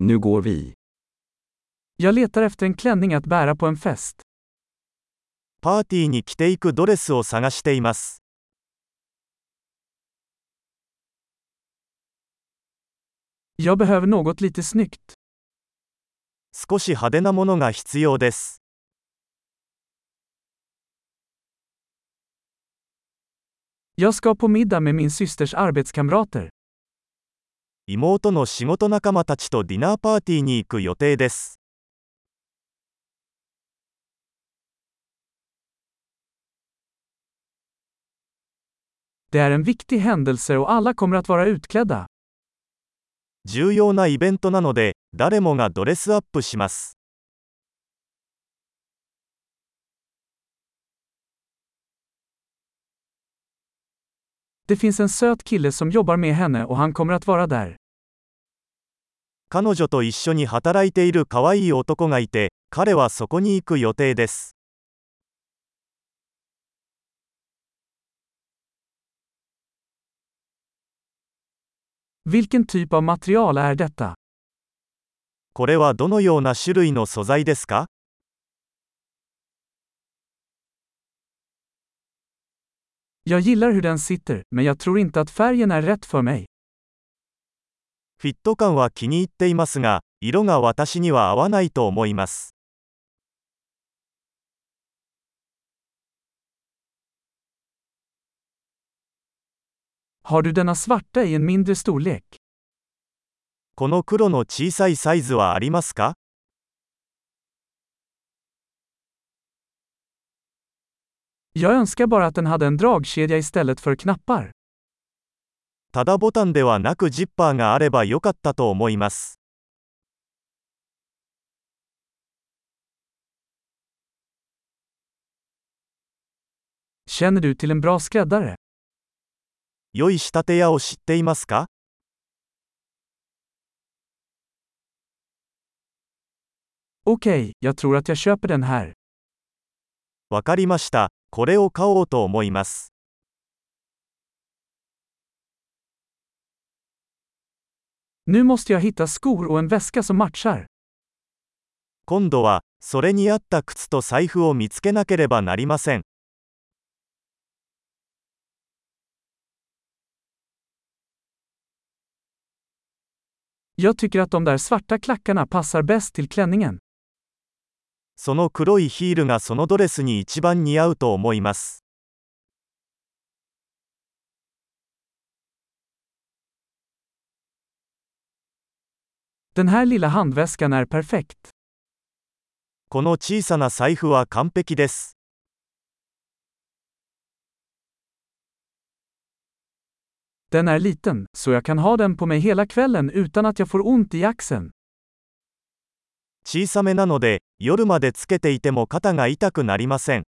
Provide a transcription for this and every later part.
Nu går vi. Jag letar efter en klänning att bära på en fest. パーティーに着ていくドレスを探しています。 Jag behöver något lite snyggt. 少し派手なものが必要です。 Jag ska på middag med min systers arbetskamrater. 妹の仕事仲間たちとディナーパーティーに行く予定です。重要なイベントなので誰もがドレスアップします。Det finns en söt kille som jobbar med henne och han kommer att vara där. 彼女と一緒に働いている可愛い男がいて、彼はそこに行く予定です。Vilken typ av material är detta? これはどのような種類の素材ですか Jag gillar hur den sitter, men jag tror inte att färgen är rätt för mig. フィット感は気に入っていますが、色が私には合わないと思います。Har du denna svarta i en mindre storlek? この黒の小さいサイズはありますか Jag önskar bara att den hade en dragkedja istället för knappar. ただボタンではなくジッパーがあればよかったと思います。Känner du till en bra skräddare? 良い仕立て屋を知っていますか Okej, jag tror att jag köper den här. わかりました。これを買おうと思います。Nu måste jag hitta skor och en väska som matchar. 今度は、それに合った靴と財布を見つけなければなりません。Jag tycker att de där svarta klackarna passar bäst till klänningen. その黒いヒールがそのドレスに一番似合うと思います。Den här lilla handväskan är perfekt. この小さな財布は完璧です。Den är liten, så jag kan ha den på mig hela kvällen utan att jag får ont i axeln. 小さめなので、夜までつけていても肩が痛くなりません。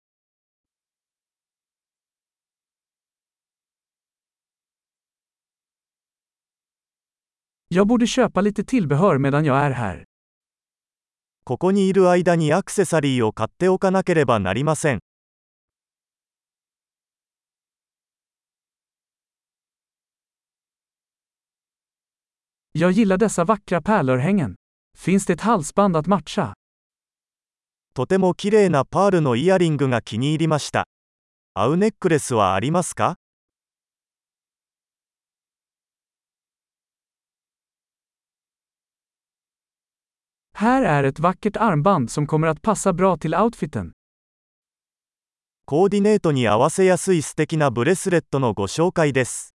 Jag borde köpa lite tillbehör medan jag är här. ここにいる間にアクセサリーを買っておかなければなりません。Jag gillar dessa vackra pärlörhängen. Finns det ett halsband att matcha? とても綺麗なパールのイヤリングが気に入りました。合うネックレスはありますか？Till outfiten. コーディネートに合わせやすい素敵なブレスレットのご紹介です。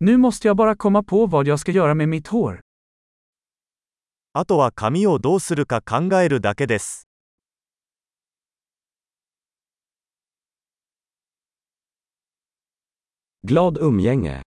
Nu måste jag bara komma på vad jag ska göra med mitt hår. あとは髪をどうするか考えるだけです。Glad umgänge!